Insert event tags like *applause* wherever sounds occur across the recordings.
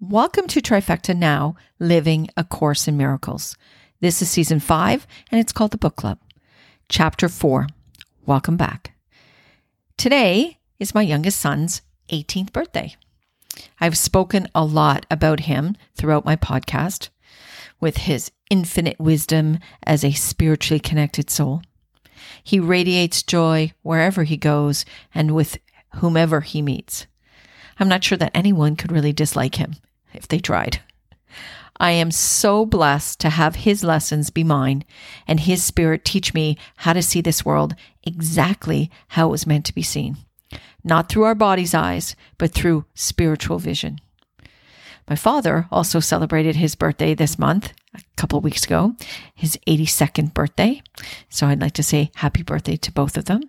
Welcome to Trifecta Now Living a Course in Miracles. This is season five, and it's called the Book Club. Chapter four. Welcome back. Today is my youngest son's 18th birthday. I've spoken a lot about him throughout my podcast with his infinite wisdom as a spiritually connected soul. He radiates joy wherever he goes and with whomever he meets. I'm not sure that anyone could really dislike him if they tried. I am so blessed to have his lessons be mine and his spirit teach me how to see this world exactly how it was meant to be seen. Not through our body's eyes, but through spiritual vision. My father also celebrated his birthday this month, a couple weeks ago, his 82nd birthday. So I'd like to say happy birthday to both of them.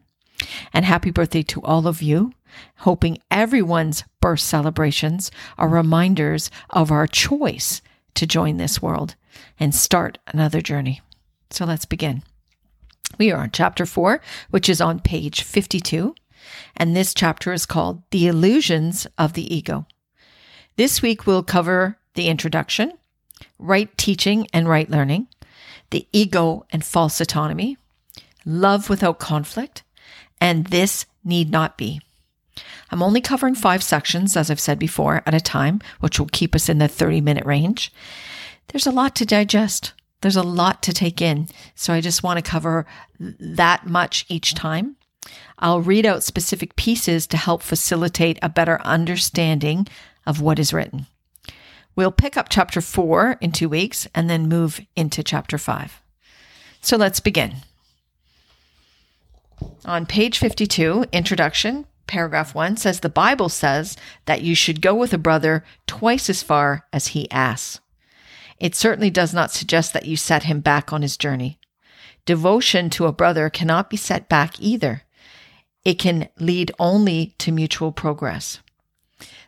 And happy birthday to all of you hoping everyone's birth celebrations are reminders of our choice to join this world and start another journey. So let's begin. We are on chapter four, which is on page 52. And this chapter is called The Illusions of the Ego. This week we'll cover the introduction, right teaching and right learning, the ego and false autonomy, love without conflict, and this need not be. I'm only covering five sections, as I've said before, at a time, which will keep us in the 30 minute range. There's a lot to digest. There's a lot to take in. So I just want to cover that much each time. I'll read out specific pieces to help facilitate a better understanding of what is written. We'll pick up chapter four in two weeks and then move into chapter five. So let's begin. On page 52, introduction, paragraph one says the Bible says that you should go with a brother twice as far as he asks. It certainly does not suggest that you set him back on his journey. Devotion to a brother cannot be set back either. It can lead only to mutual progress.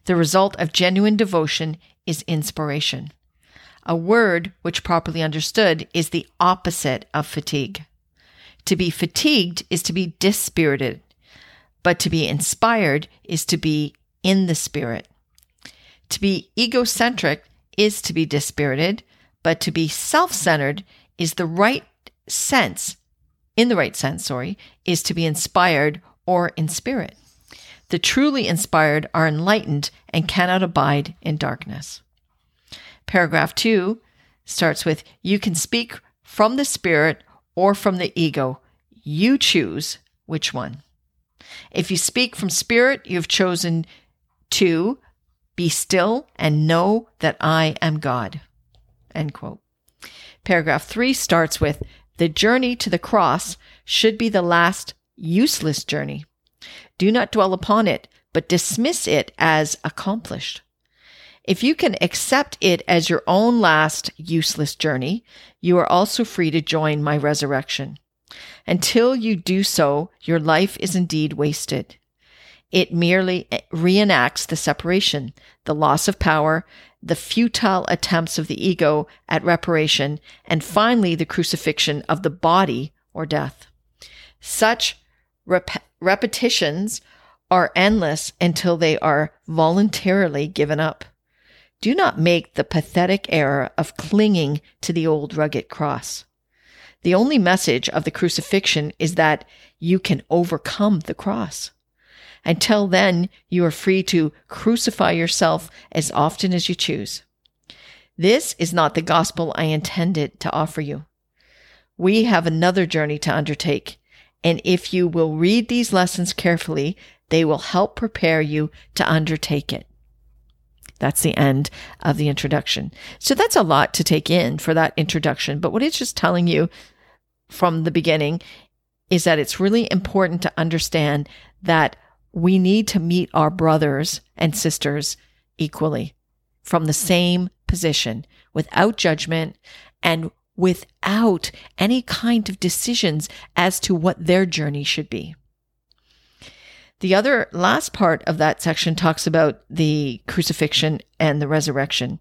The result of genuine devotion is inspiration. A word which properly understood is the opposite of fatigue. To be fatigued is to be dispirited, but to be inspired is to be in the spirit. To be egocentric is to be dispirited, but to be self centered is the right sense, in the right sense, sorry, is to be inspired or in spirit. The truly inspired are enlightened and cannot abide in darkness. Paragraph two starts with You can speak from the spirit or from the ego. You choose which one. If you speak from spirit, you've chosen to be still and know that I am God. End quote. Paragraph three starts with the journey to the cross should be the last useless journey. Do not dwell upon it, but dismiss it as accomplished. If you can accept it as your own last useless journey, you are also free to join my resurrection. Until you do so, your life is indeed wasted. It merely reenacts the separation, the loss of power, the futile attempts of the ego at reparation, and finally the crucifixion of the body or death. Such rep- repetitions are endless until they are voluntarily given up. Do not make the pathetic error of clinging to the old rugged cross. The only message of the crucifixion is that you can overcome the cross. Until then, you are free to crucify yourself as often as you choose. This is not the gospel I intended to offer you. We have another journey to undertake, and if you will read these lessons carefully, they will help prepare you to undertake it. That's the end of the introduction. So that's a lot to take in for that introduction. But what it's just telling you from the beginning is that it's really important to understand that we need to meet our brothers and sisters equally from the same position without judgment and without any kind of decisions as to what their journey should be. The other last part of that section talks about the crucifixion and the resurrection.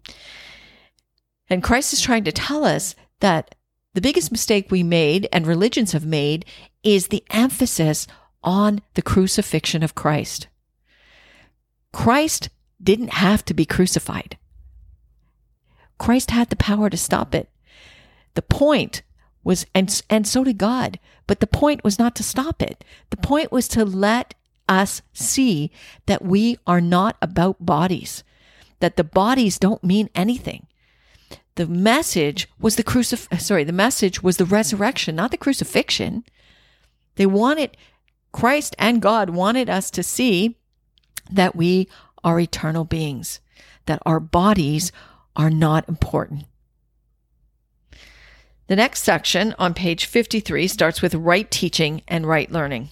And Christ is trying to tell us that the biggest mistake we made and religions have made is the emphasis on the crucifixion of Christ. Christ didn't have to be crucified. Christ had the power to stop it. The point was, and, and so did God, but the point was not to stop it. The point was to let us see that we are not about bodies, that the bodies don't mean anything. The message was the crucif uh, sorry, the message was the resurrection, not the crucifixion. They wanted Christ and God wanted us to see that we are eternal beings, that our bodies are not important. The next section on page 53 starts with right teaching and right learning.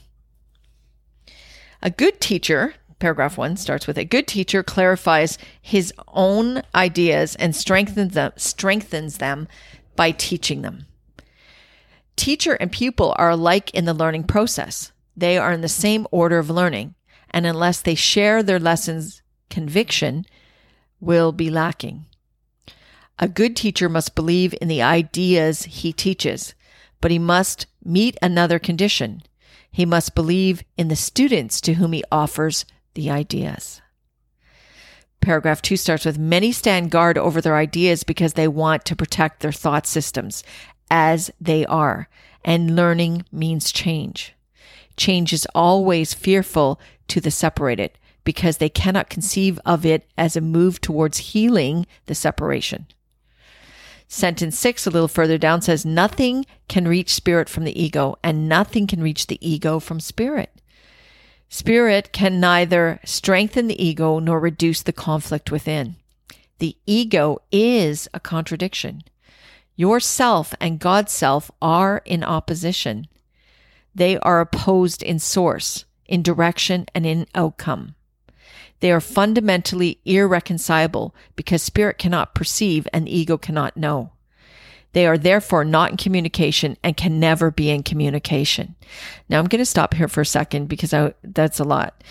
A good teacher, paragraph one starts with a good teacher clarifies his own ideas and strengthens them, strengthens them by teaching them. Teacher and pupil are alike in the learning process. They are in the same order of learning, and unless they share their lessons, conviction will be lacking. A good teacher must believe in the ideas he teaches, but he must meet another condition. He must believe in the students to whom he offers the ideas. Paragraph two starts with Many stand guard over their ideas because they want to protect their thought systems as they are, and learning means change. Change is always fearful to the separated because they cannot conceive of it as a move towards healing the separation. Sentence six, a little further down, says, Nothing can reach spirit from the ego, and nothing can reach the ego from spirit. Spirit can neither strengthen the ego nor reduce the conflict within. The ego is a contradiction. Yourself and God's self are in opposition. They are opposed in source, in direction, and in outcome. They are fundamentally irreconcilable because spirit cannot perceive and ego cannot know. They are therefore not in communication and can never be in communication. Now I'm going to stop here for a second because I, that's a lot.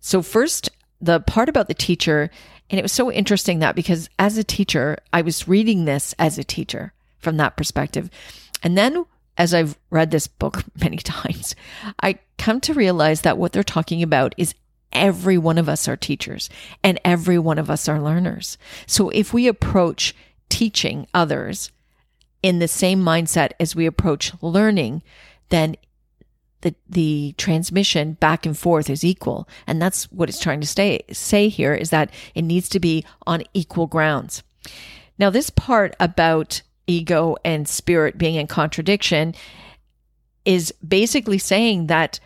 So first, the part about the teacher, and it was so interesting that because as a teacher, I was reading this as a teacher from that perspective. And then as I've read this book *laughs* many times, I come to realize that what they're talking about is every one of us are teachers and every one of us are learners. So if we approach teaching others in the same mindset as we approach learning, then the, the transmission back and forth is equal. And that's what it's trying to stay, say here is that it needs to be on equal grounds. Now, this part about ego and spirit being in contradiction is basically saying that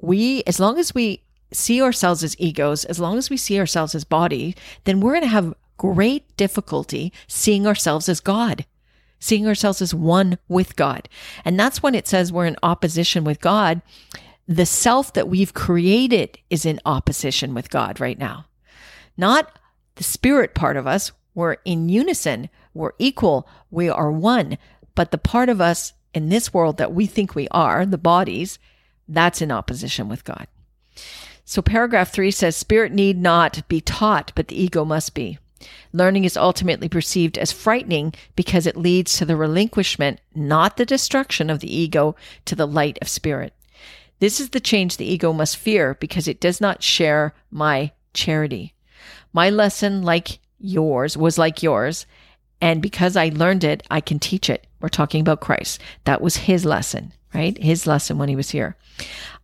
we, as long as we see ourselves as egos, as long as we see ourselves as body, then we're going to have great difficulty seeing ourselves as God, seeing ourselves as one with God. And that's when it says we're in opposition with God. The self that we've created is in opposition with God right now, not the spirit part of us. We're in unison. We're equal. We are one. But the part of us in this world that we think we are, the bodies, that's in opposition with God. So paragraph three says spirit need not be taught, but the ego must be. Learning is ultimately perceived as frightening because it leads to the relinquishment, not the destruction of the ego, to the light of spirit. This is the change the ego must fear because it does not share my charity. My lesson, like yours, was like yours. And because I learned it, I can teach it. We're talking about Christ. That was his lesson, right? His lesson when he was here.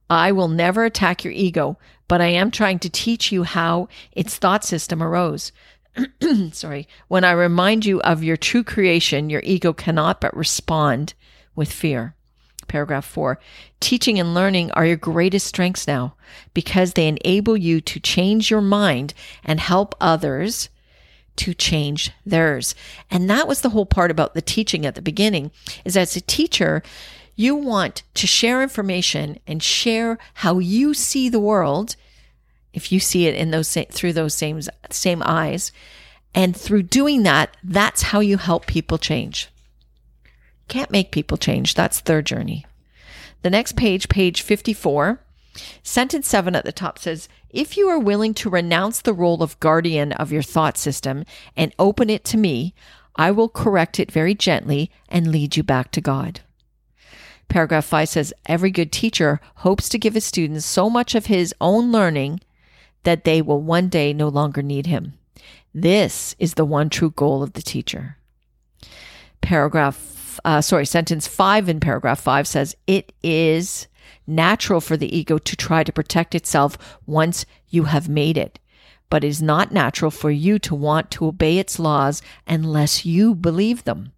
I will never attack your ego, but I am trying to teach you how its thought system arose. *clears throat* Sorry. When I remind you of your true creation, your ego cannot but respond with fear. Paragraph four. Teaching and learning are your greatest strengths now because they enable you to change your mind and help others to change theirs. And that was the whole part about the teaching at the beginning is as a teacher, you want to share information and share how you see the world if you see it in those through those same same eyes. And through doing that that's how you help people change. Can't make people change. That's their journey. The next page page 54 sentence 7 at the top says if you are willing to renounce the role of guardian of your thought system and open it to me i will correct it very gently and lead you back to god. Paragraph 5 says every good teacher hopes to give his students so much of his own learning that they will one day no longer need him. This is the one true goal of the teacher. Paragraph, uh, sorry, sentence five in paragraph five says, It is natural for the ego to try to protect itself once you have made it, but it is not natural for you to want to obey its laws unless you believe them.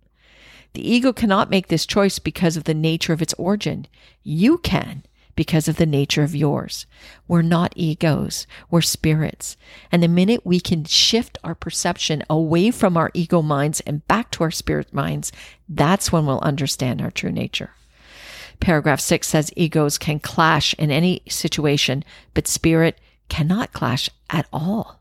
The ego cannot make this choice because of the nature of its origin. You can because of the nature of yours. We're not egos, we're spirits. And the minute we can shift our perception away from our ego minds and back to our spirit minds, that's when we'll understand our true nature. Paragraph six says egos can clash in any situation, but spirit cannot clash at all.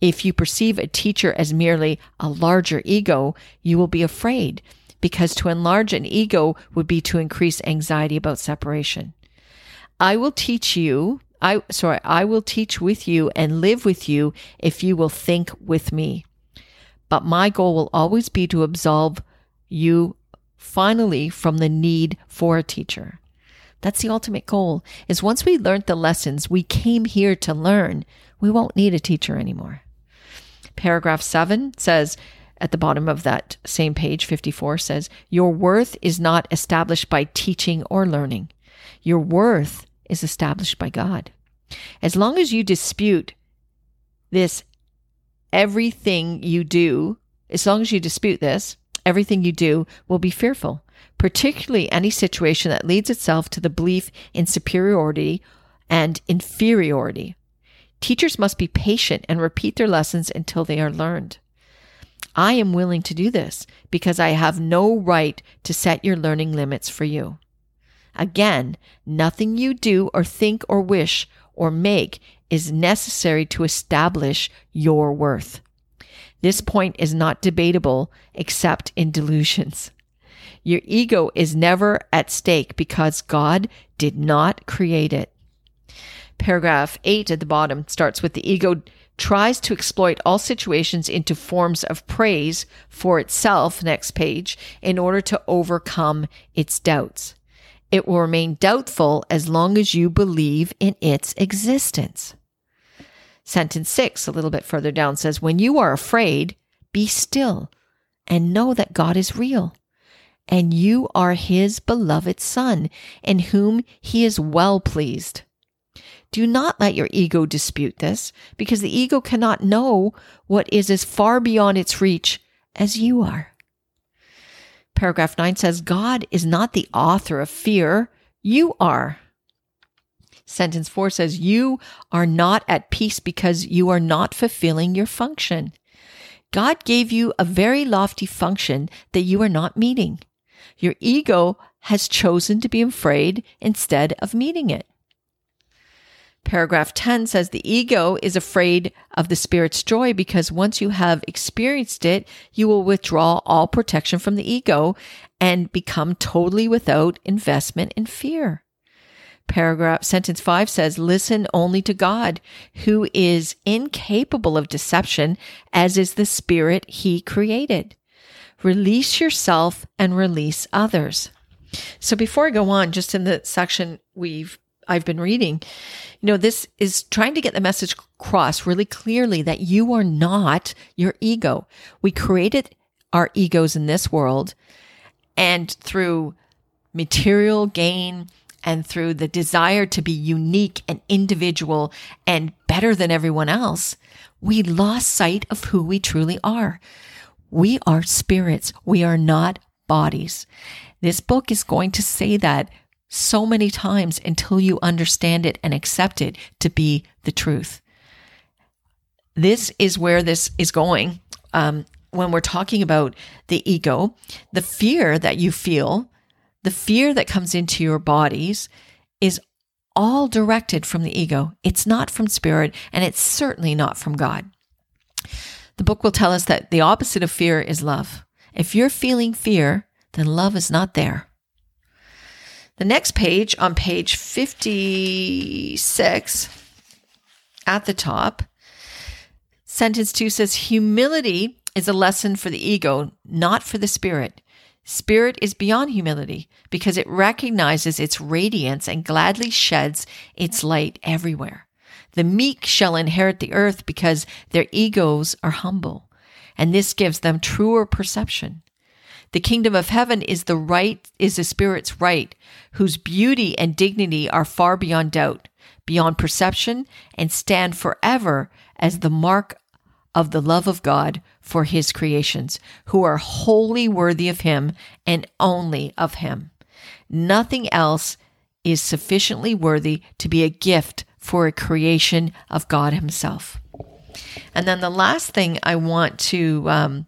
If you perceive a teacher as merely a larger ego, you will be afraid because to enlarge an ego would be to increase anxiety about separation. I will teach you. I sorry, I will teach with you and live with you if you will think with me. But my goal will always be to absolve you finally from the need for a teacher. That's the ultimate goal. Is once we learned the lessons we came here to learn, we won't need a teacher anymore. Paragraph 7 says at the bottom of that same page 54 says your worth is not established by teaching or learning. Your worth is established by God. As long as you dispute this, everything you do, as long as you dispute this, everything you do will be fearful, particularly any situation that leads itself to the belief in superiority and inferiority. Teachers must be patient and repeat their lessons until they are learned. I am willing to do this because I have no right to set your learning limits for you. Again, nothing you do or think or wish or make is necessary to establish your worth. This point is not debatable except in delusions. Your ego is never at stake because God did not create it. Paragraph 8 at the bottom starts with the ego tries to exploit all situations into forms of praise for itself, next page, in order to overcome its doubts. It will remain doubtful as long as you believe in its existence. Sentence six, a little bit further down, says, When you are afraid, be still and know that God is real. And you are his beloved son, in whom he is well pleased. Do not let your ego dispute this, because the ego cannot know what is as far beyond its reach as you are. Paragraph 9 says, God is not the author of fear, you are. Sentence 4 says, You are not at peace because you are not fulfilling your function. God gave you a very lofty function that you are not meeting. Your ego has chosen to be afraid instead of meeting it. Paragraph 10 says the ego is afraid of the spirit's joy because once you have experienced it, you will withdraw all protection from the ego and become totally without investment in fear. Paragraph sentence 5 says listen only to God who is incapable of deception as is the spirit he created. Release yourself and release others. So before I go on, just in the section we've I've been reading, you know, this is trying to get the message across really clearly that you are not your ego. We created our egos in this world and through material gain and through the desire to be unique and individual and better than everyone else, we lost sight of who we truly are. We are spirits. We are not bodies. This book is going to say that so many times until you understand it and accept it to be the truth. This is where this is going. Um, when we're talking about the ego, the fear that you feel, the fear that comes into your bodies is all directed from the ego. It's not from spirit, and it's certainly not from God. The book will tell us that the opposite of fear is love. If you're feeling fear, then love is not there. The next page, on page 56, at the top, sentence two says, Humility is a lesson for the ego, not for the spirit. Spirit is beyond humility because it recognizes its radiance and gladly sheds its light everywhere. The meek shall inherit the earth because their egos are humble, and this gives them truer perception. The kingdom of heaven is the right, is the spirit's right, whose beauty and dignity are far beyond doubt, beyond perception, and stand forever as the mark of the love of God for his creations, who are wholly worthy of him and only of him. Nothing else is sufficiently worthy to be a gift for a creation of God himself. And then the last thing I want to um,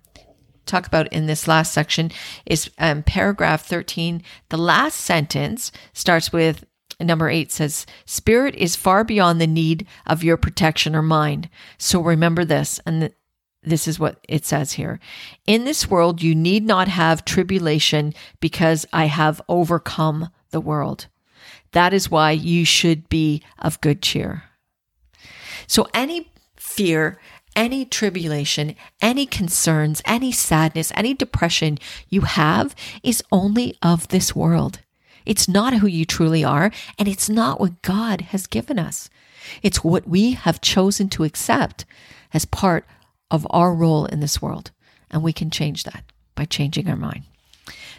talk about in this last section is um, paragraph 13. The last sentence starts with number eight says, Spirit is far beyond the need of your protection or mind. So remember this. And th- this is what it says here. In this world, you need not have tribulation because I have overcome the world. That is why you should be of good cheer. So any fear, any tribulation, any concerns, any sadness, any depression you have is only of this world. It's not who you truly are, and it's not what God has given us. It's what we have chosen to accept as part of our role in this world. And we can change that by changing our mind.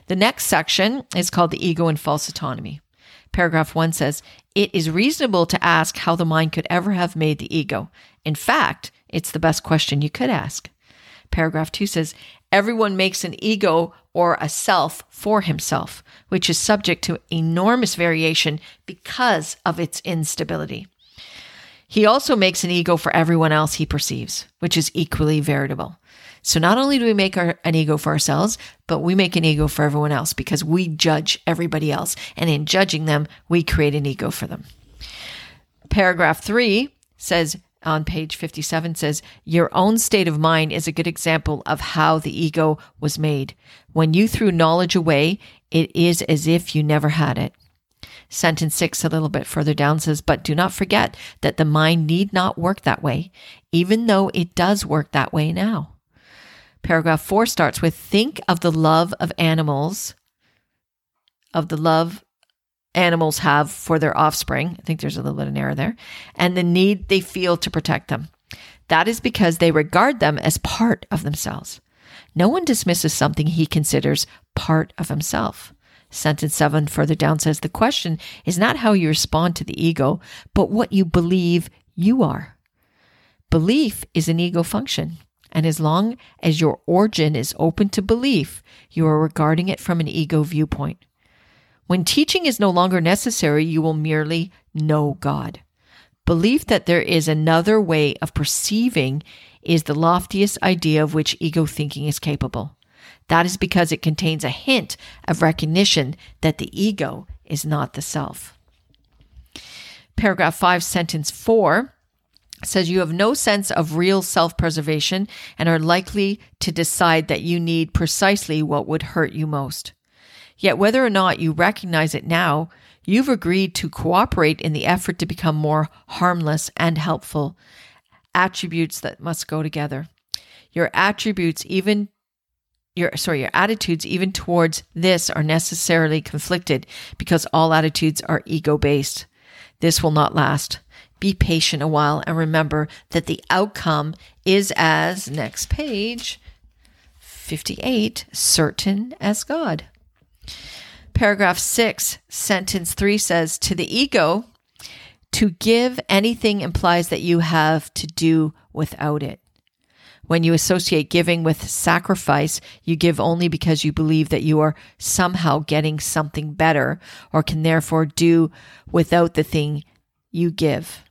The next section is called the ego and false autonomy. Paragraph one says, It is reasonable to ask how the mind could ever have made the ego. In fact, it's the best question you could ask. Paragraph two says, Everyone makes an ego or a self for himself, which is subject to enormous variation because of its instability. He also makes an ego for everyone else he perceives, which is equally variable. So not only do we make our, an ego for ourselves, but we make an ego for everyone else because we judge everybody else. And in judging them, we create an ego for them. Paragraph three says, on page 57 says, Your own state of mind is a good example of how the ego was made. When you threw knowledge away, it is as if you never had it. Sentence six, a little bit further down, says, But do not forget that the mind need not work that way, even though it does work that way now. Paragraph four starts with Think of the love of animals, of the love animals have for their offspring. I think there's a little bit of an error there, and the need they feel to protect them. That is because they regard them as part of themselves. No one dismisses something he considers part of himself. Sentence seven further down says the question is not how you respond to the ego, but what you believe you are. Belief is an ego function. And as long as your origin is open to belief, you are regarding it from an ego viewpoint. When teaching is no longer necessary, you will merely know God. Belief that there is another way of perceiving is the loftiest idea of which ego thinking is capable. That is because it contains a hint of recognition that the ego is not the self. Paragraph 5, sentence 4 says you have no sense of real self preservation and are likely to decide that you need precisely what would hurt you most. Yet, whether or not you recognize it now, you've agreed to cooperate in the effort to become more harmless and helpful, attributes that must go together. Your attributes, even your sorry, your attitudes even towards this are necessarily conflicted because all attitudes are ego based. This will not last. Be patient a while and remember that the outcome is as next page 58 certain as God. Paragraph six, sentence three says To the ego, to give anything implies that you have to do without it. When you associate giving with sacrifice, you give only because you believe that you are somehow getting something better or can therefore do without the thing you give.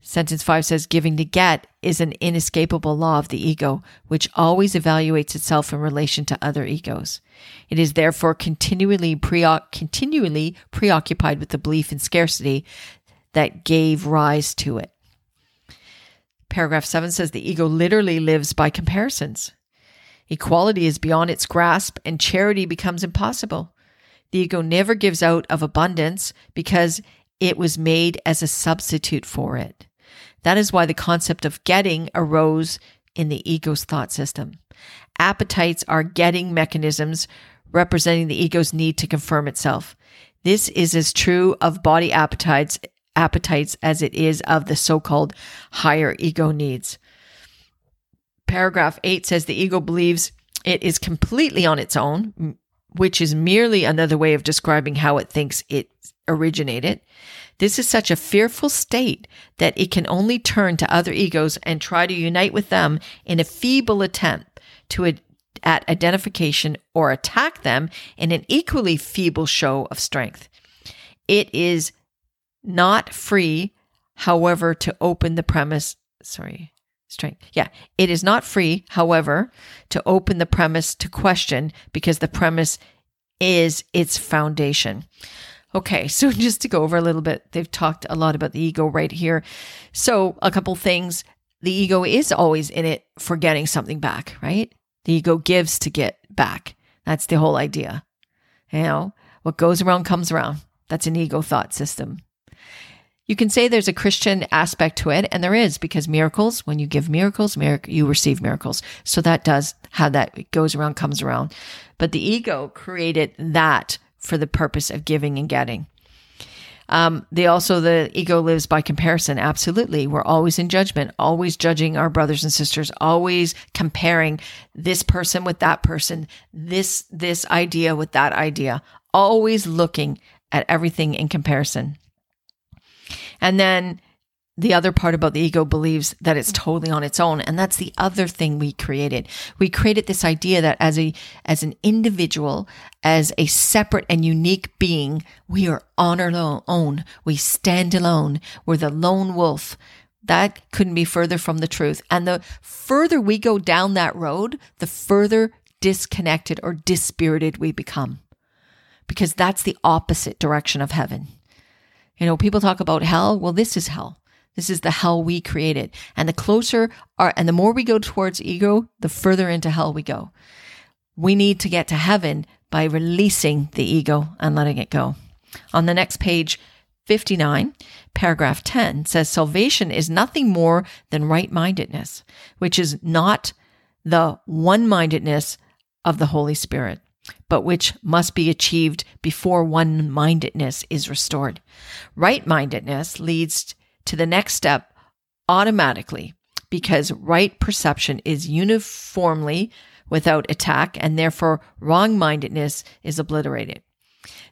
Sentence five says giving to get is an inescapable law of the ego, which always evaluates itself in relation to other egos. It is therefore continually, continually preoccupied with the belief in scarcity that gave rise to it. Paragraph seven says the ego literally lives by comparisons. Equality is beyond its grasp and charity becomes impossible. The ego never gives out of abundance because it was made as a substitute for it. That is why the concept of getting arose in the ego's thought system. Appetites are getting mechanisms representing the ego's need to confirm itself. This is as true of body appetites appetites as it is of the so called higher ego needs. Paragraph 8 says the ego believes it is completely on its own, which is merely another way of describing how it thinks it originated. This is such a fearful state that it can only turn to other egos and try to unite with them in a feeble attempt to at identification or attack them in an equally feeble show of strength. It is not free, however, to open the premise. Sorry, strength. Yeah, it is not free, however, to open the premise to question because the premise is its foundation. Okay, *laughs* so just to go over a little bit, they've talked a lot about the ego right here. So, a couple things. The ego is always in it for getting something back, right? The ego gives to get back. That's the whole idea. You know, what goes around comes around. That's an ego thought system. You can say there's a Christian aspect to it, and there is because miracles, when you give miracles, mirac- you receive miracles. So that does how that goes around comes around. But the ego created that for the purpose of giving and getting. Um, they also, the ego lives by comparison. Absolutely. We're always in judgment, always judging our brothers and sisters, always comparing this person with that person, this, this idea with that idea, always looking at everything in comparison. And then the other part about the ego believes that it's totally on its own. And that's the other thing we created. We created this idea that as a as an individual as a separate and unique being we are on our own. We stand alone. We're the lone wolf. That couldn't be further from the truth. And the further we go down that road the further disconnected or dispirited we become. Because that's the opposite direction of heaven. You know people talk about hell. Well this is hell this is the hell we created. And the closer are, and the more we go towards ego, the further into hell we go. We need to get to heaven by releasing the ego and letting it go. On the next page, 59, paragraph 10 says salvation is nothing more than right mindedness, which is not the one mindedness of the Holy Spirit, but which must be achieved before one mindedness is restored. Right mindedness leads to the next step automatically because right perception is uniformly without attack and therefore wrong mindedness is obliterated.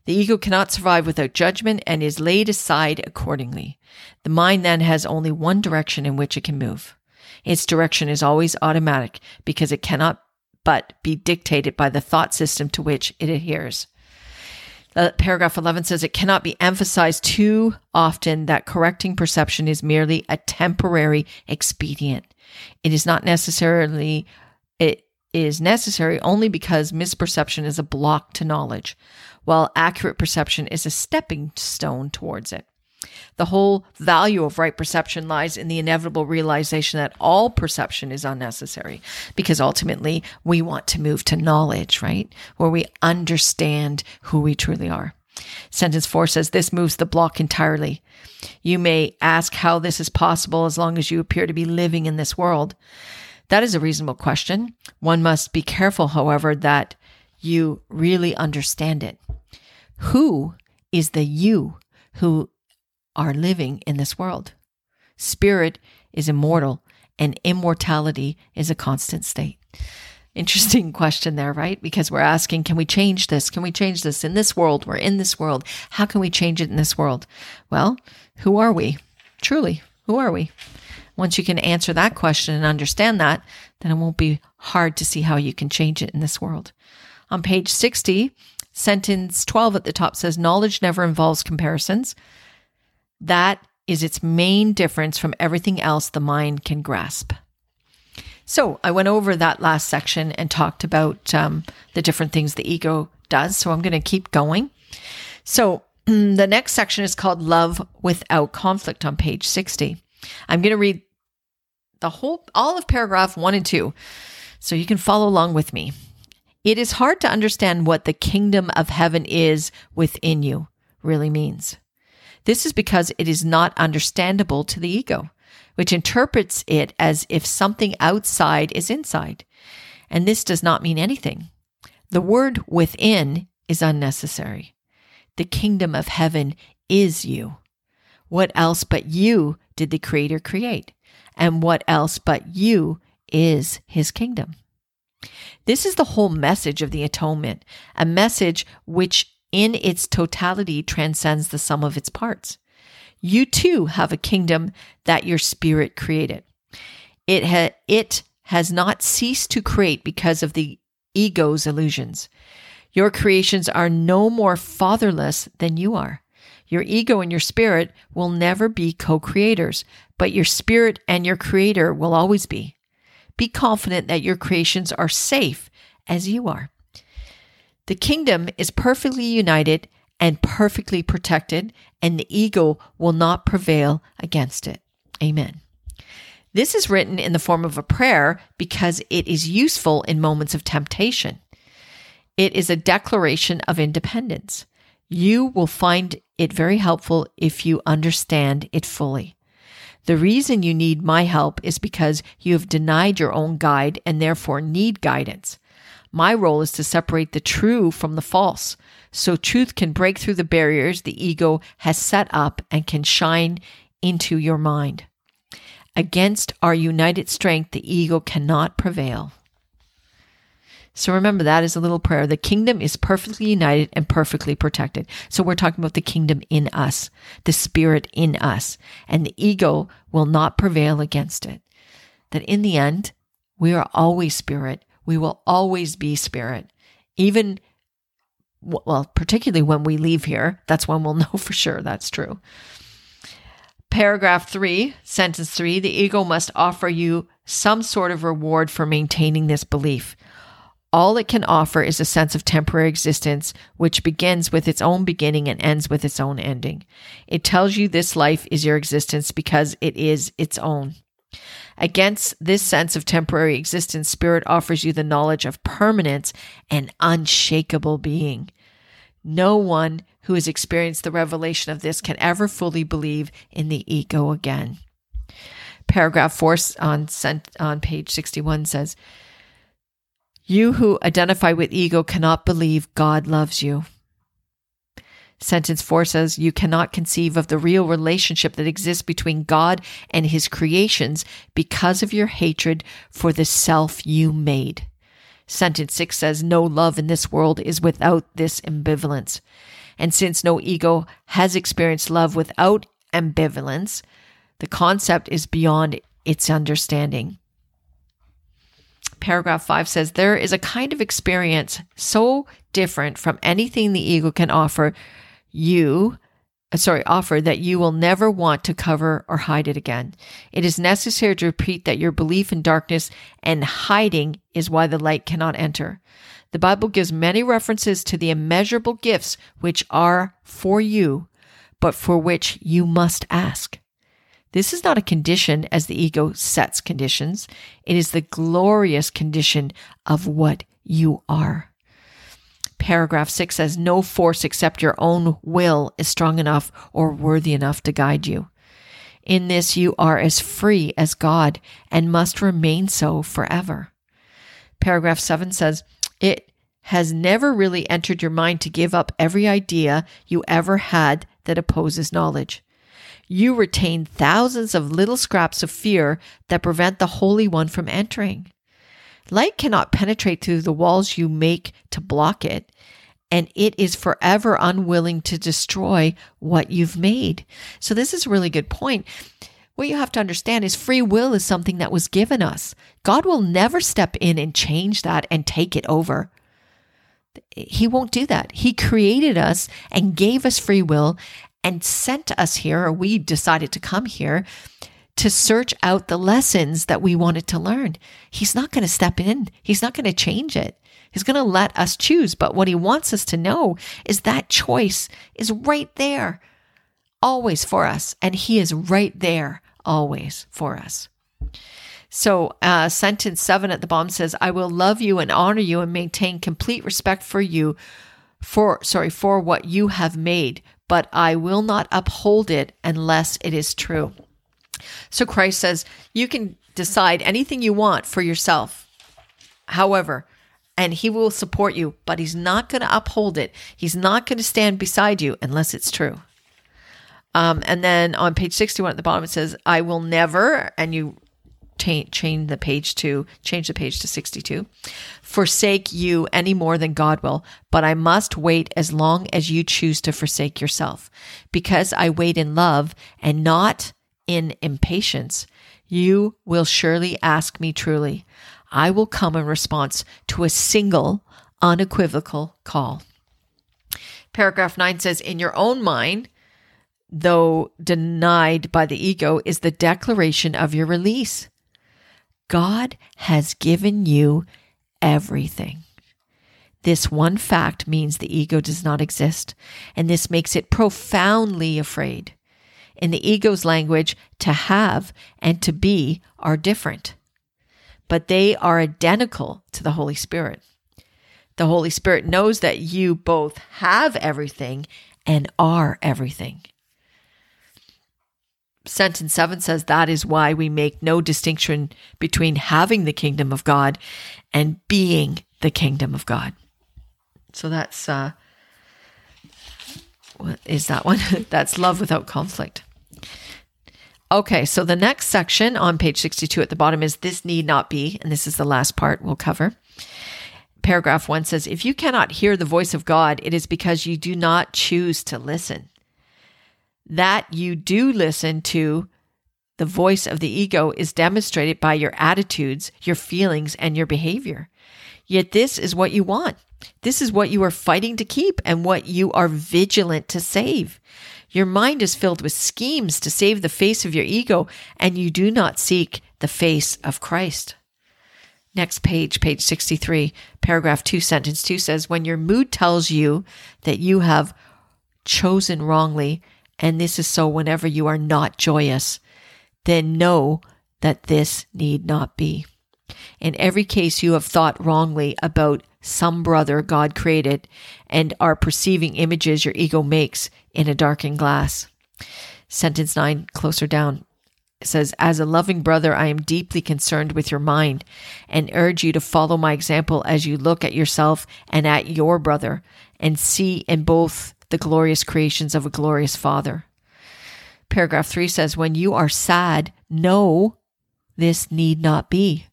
The ego cannot survive without judgment and is laid aside accordingly. The mind then has only one direction in which it can move. Its direction is always automatic because it cannot but be dictated by the thought system to which it adheres. Uh, paragraph 11 says it cannot be emphasized too often that correcting perception is merely a temporary expedient. It is not necessarily, it is necessary only because misperception is a block to knowledge, while accurate perception is a stepping stone towards it. The whole value of right perception lies in the inevitable realization that all perception is unnecessary because ultimately we want to move to knowledge, right? Where we understand who we truly are. Sentence four says this moves the block entirely. You may ask how this is possible as long as you appear to be living in this world. That is a reasonable question. One must be careful, however, that you really understand it. Who is the you who are living in this world. Spirit is immortal and immortality is a constant state. Interesting *laughs* question there, right? Because we're asking, can we change this? Can we change this in this world? We're in this world. How can we change it in this world? Well, who are we? Truly, who are we? Once you can answer that question and understand that, then it won't be hard to see how you can change it in this world. On page 60, sentence 12 at the top says, Knowledge never involves comparisons. That is its main difference from everything else the mind can grasp. So I went over that last section and talked about um, the different things the ego does. So I'm going to keep going. So *clears throat* the next section is called Love Without Conflict on page 60. I'm going to read the whole, all of paragraph one and two, so you can follow along with me. It is hard to understand what the kingdom of heaven is within you really means. This is because it is not understandable to the ego, which interprets it as if something outside is inside. And this does not mean anything. The word within is unnecessary. The kingdom of heaven is you. What else but you did the Creator create? And what else but you is His kingdom? This is the whole message of the atonement, a message which in its totality transcends the sum of its parts. You too have a kingdom that your spirit created. It, ha- it has not ceased to create because of the ego's illusions. Your creations are no more fatherless than you are. Your ego and your spirit will never be co creators, but your spirit and your creator will always be. Be confident that your creations are safe as you are. The kingdom is perfectly united and perfectly protected, and the ego will not prevail against it. Amen. This is written in the form of a prayer because it is useful in moments of temptation. It is a declaration of independence. You will find it very helpful if you understand it fully. The reason you need my help is because you have denied your own guide and therefore need guidance. My role is to separate the true from the false so truth can break through the barriers the ego has set up and can shine into your mind. Against our united strength, the ego cannot prevail. So remember that is a little prayer. The kingdom is perfectly united and perfectly protected. So we're talking about the kingdom in us, the spirit in us, and the ego will not prevail against it. That in the end, we are always spirit. We will always be spirit. Even, well, particularly when we leave here, that's when we'll *laughs* know for sure that's true. Paragraph three, sentence three the ego must offer you some sort of reward for maintaining this belief. All it can offer is a sense of temporary existence, which begins with its own beginning and ends with its own ending. It tells you this life is your existence because it is its own. Against this sense of temporary existence, Spirit offers you the knowledge of permanence and unshakable being. No one who has experienced the revelation of this can ever fully believe in the ego again. Paragraph 4 on, on page 61 says, you who identify with ego cannot believe God loves you. Sentence four says, You cannot conceive of the real relationship that exists between God and his creations because of your hatred for the self you made. Sentence six says, No love in this world is without this ambivalence. And since no ego has experienced love without ambivalence, the concept is beyond its understanding paragraph five says there is a kind of experience so different from anything the ego can offer you uh, sorry, offer that you will never want to cover or hide it again. It is necessary to repeat that your belief in darkness and hiding is why the light cannot enter. The Bible gives many references to the immeasurable gifts which are for you, but for which you must ask. This is not a condition as the ego sets conditions. It is the glorious condition of what you are. Paragraph six says, No force except your own will is strong enough or worthy enough to guide you. In this, you are as free as God and must remain so forever. Paragraph seven says, It has never really entered your mind to give up every idea you ever had that opposes knowledge you retain thousands of little scraps of fear that prevent the Holy One from entering. Light cannot penetrate through the walls you make to block it, and it is forever unwilling to destroy what you've made. So, this is a really good point. What you have to understand is free will is something that was given us. God will never step in and change that and take it over. He won't do that. He created us and gave us free will, and sent us here, or we decided to come here to search out the lessons that we wanted to learn. He's not going to step in, He's not going to change it. He's going to let us choose. But what He wants us to know is that choice is right there, always for us. And He is right there, always for us. So, uh, sentence seven at the bottom says, I will love you and honor you and maintain complete respect for you for, sorry, for what you have made, but I will not uphold it unless it is true. So Christ says, you can decide anything you want for yourself. However, and he will support you, but he's not going to uphold it. He's not going to stand beside you unless it's true. Um, and then on page 61 at the bottom, it says, I will never, and you change the page to change the page to 62 forsake you any more than god will but i must wait as long as you choose to forsake yourself because i wait in love and not in impatience you will surely ask me truly i will come in response to a single unequivocal call paragraph 9 says in your own mind though denied by the ego is the declaration of your release God has given you everything. This one fact means the ego does not exist, and this makes it profoundly afraid. In the ego's language, to have and to be are different, but they are identical to the Holy Spirit. The Holy Spirit knows that you both have everything and are everything. Sentence 7 says that is why we make no distinction between having the kingdom of God and being the kingdom of God. So that's, uh, what is that one? *laughs* that's love without conflict. Okay, so the next section on page 62 at the bottom is this need not be, and this is the last part we'll cover. Paragraph 1 says, If you cannot hear the voice of God, it is because you do not choose to listen that you do listen to the voice of the ego is demonstrated by your attitudes, your feelings, and your behavior. Yet this is what you want. This is what you are fighting to keep and what you are vigilant to save. Your mind is filled with schemes to save the face of your ego, and you do not seek the face of Christ. Next page, page 63, paragraph 2, sentence 2 says, When your mood tells you that you have chosen wrongly, and this is so whenever you are not joyous, then know that this need not be. In every case, you have thought wrongly about some brother God created and are perceiving images your ego makes in a darkened glass. Sentence 9, closer down, says, As a loving brother, I am deeply concerned with your mind and urge you to follow my example as you look at yourself and at your brother and see in both the glorious creations of a glorious Father. Paragraph 3 says, When you are sad, know this need not be.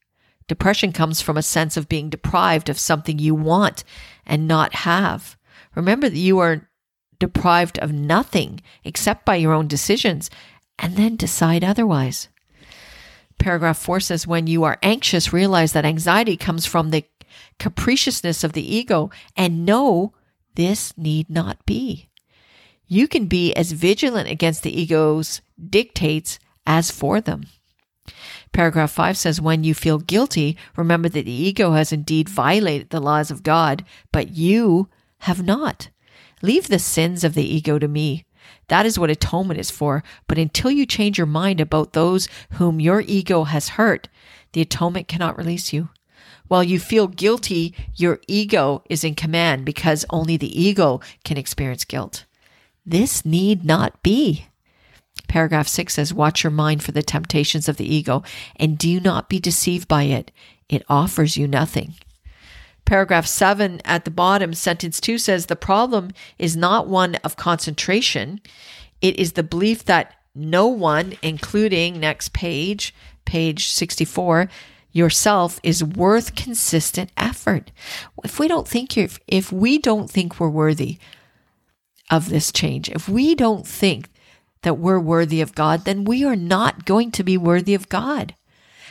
Depression comes from a sense of being deprived of something you want and not have. Remember that you are deprived of nothing except by your own decisions, and then decide otherwise. Paragraph 4 says, When you are anxious, realize that anxiety comes from the capriciousness of the ego and know this need not be. You can be as vigilant against the ego's dictates as for them. Paragraph 5 says, When you feel guilty, remember that the ego has indeed violated the laws of God, but you have not. Leave the sins of the ego to me. That is what atonement is for. But until you change your mind about those whom your ego has hurt, the atonement cannot release you. While you feel guilty, your ego is in command because only the ego can experience guilt. This need not be. Paragraph 6 says, Watch your mind for the temptations of the ego and do not be deceived by it. It offers you nothing. Paragraph 7 at the bottom, sentence 2 says, The problem is not one of concentration, it is the belief that no one, including next page, page 64, yourself is worth consistent effort. If we don't think if, if we don't think we're worthy of this change, if we don't think that we're worthy of God, then we are not going to be worthy of God.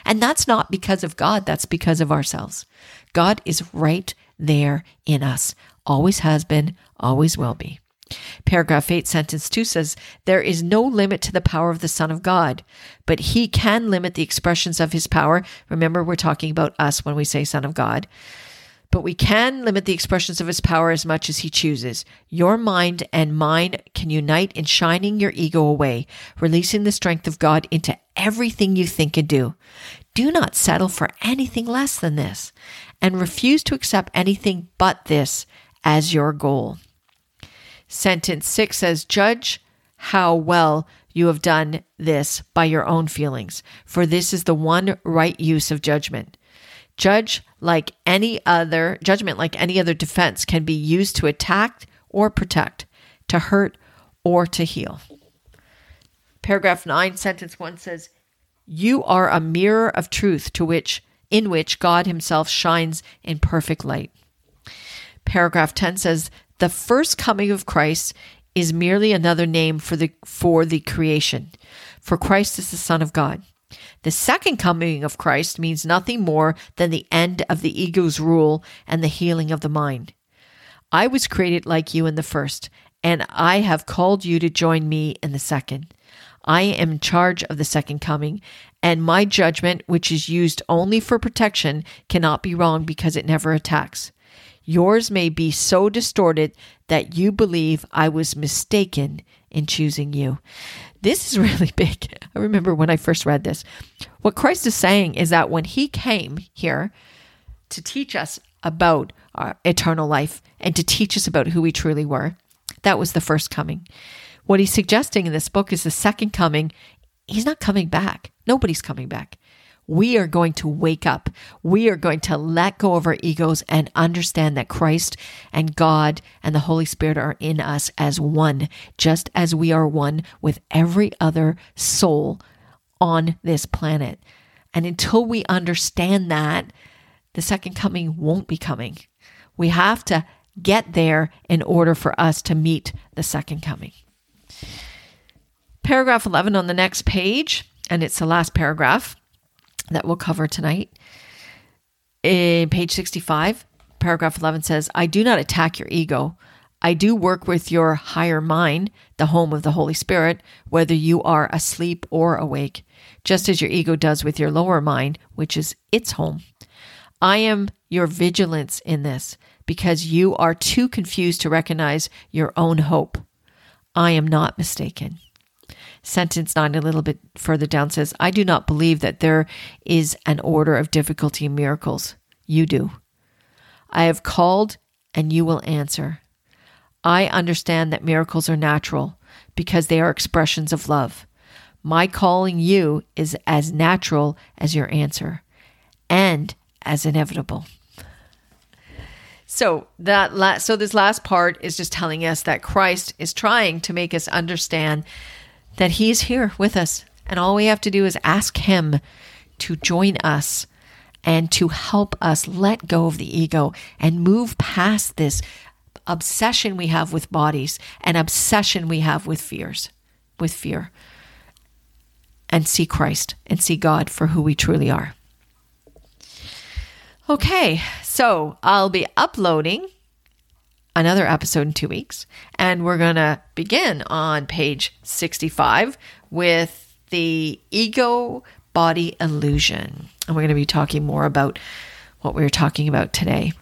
And that's not because of God, that's because of ourselves. God is right there in us, always has been, always will be. Paragraph 8, sentence 2 says, There is no limit to the power of the Son of God, but he can limit the expressions of his power. Remember, we're talking about us when we say Son of God. But we can limit the expressions of his power as much as he chooses. Your mind and mine can unite in shining your ego away, releasing the strength of God into everything you think and do. Do not settle for anything less than this, and refuse to accept anything but this as your goal. Sentence six says, Judge how well you have done this by your own feelings, for this is the one right use of judgment. Judge like any other judgment, like any other defense, can be used to attack or protect, to hurt or to heal. Paragraph 9, sentence 1 says, You are a mirror of truth to which in which God himself shines in perfect light. Paragraph 10 says, The first coming of Christ is merely another name for the for the creation. For Christ is the Son of God. The second coming of Christ means nothing more than the end of the ego's rule and the healing of the mind. I was created like you in the first, and I have called you to join me in the second. I am in charge of the second coming, and my judgment, which is used only for protection, cannot be wrong because it never attacks. Yours may be so distorted that you believe I was mistaken in choosing you. This is *laughs* really big. I remember when I first read this. What Christ is saying is that when he came here to teach us about our eternal life and to teach us about who we truly were, that was the first coming. What he's suggesting in this book is the second coming. He's not coming back. Nobody's coming back. We are going to wake up. We are going to let go of our egos and understand that Christ and God and the Holy Spirit are in us as one, just as we are one with every other soul on this planet. And until we understand that, the second coming won't be coming. We have to get there in order for us to meet the second coming. Paragraph 11 on the next page, and it's the last paragraph that we'll cover tonight. In page 65, paragraph 11 says, I do not attack your ego. I do work with your higher mind, the home of the Holy Spirit, whether you are asleep or awake, just as your ego does with your lower mind, which is its home. I am your vigilance in this because you are too confused to recognize your own hope. I am not mistaken. Sentence 9, a little bit further down, says, I do not believe that there is an order of difficulty in miracles. You do. I have called and you will answer. I understand that miracles are natural because they are expressions of love. My calling you is as natural as your answer and as inevitable. So that la- so this last part is just telling us that Christ is trying to make us understand that he's here with us and all we have to do is ask him to join us and to help us let go of the ego and move past this obsession we have with bodies and obsession we have with fears, with fear, and see Christ and see God for who we truly are. Okay, so I'll be uploading another episode in two weeks, and we're going to begin on page 65 with the ego body illusion. And we're going to be talking more about what we were talking about today.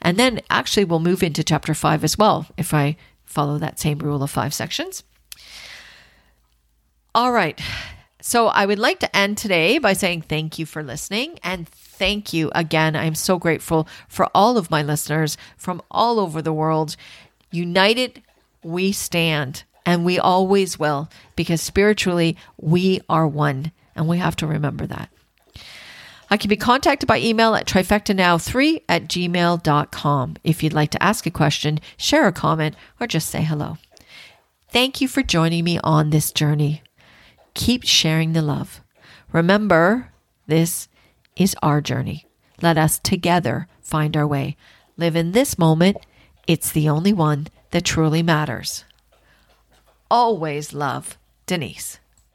And then actually, we'll move into chapter five as well if I follow that same rule of five sections. All right. So I would like to end today by saying thank you for listening and thank you again. I'm so grateful for all of my listeners from all over the world. United, we stand and we always will because spiritually we are one and we have to remember that. I can be contacted by email at trifectanow3 at gmail.com if you'd like to ask a question, share a comment, or just say hello. Thank you for joining me on this journey. Keep sharing the love. Remember, this is our journey. Let us together find our way. Live in this moment. It's the only one that truly matters. Always love, Denise.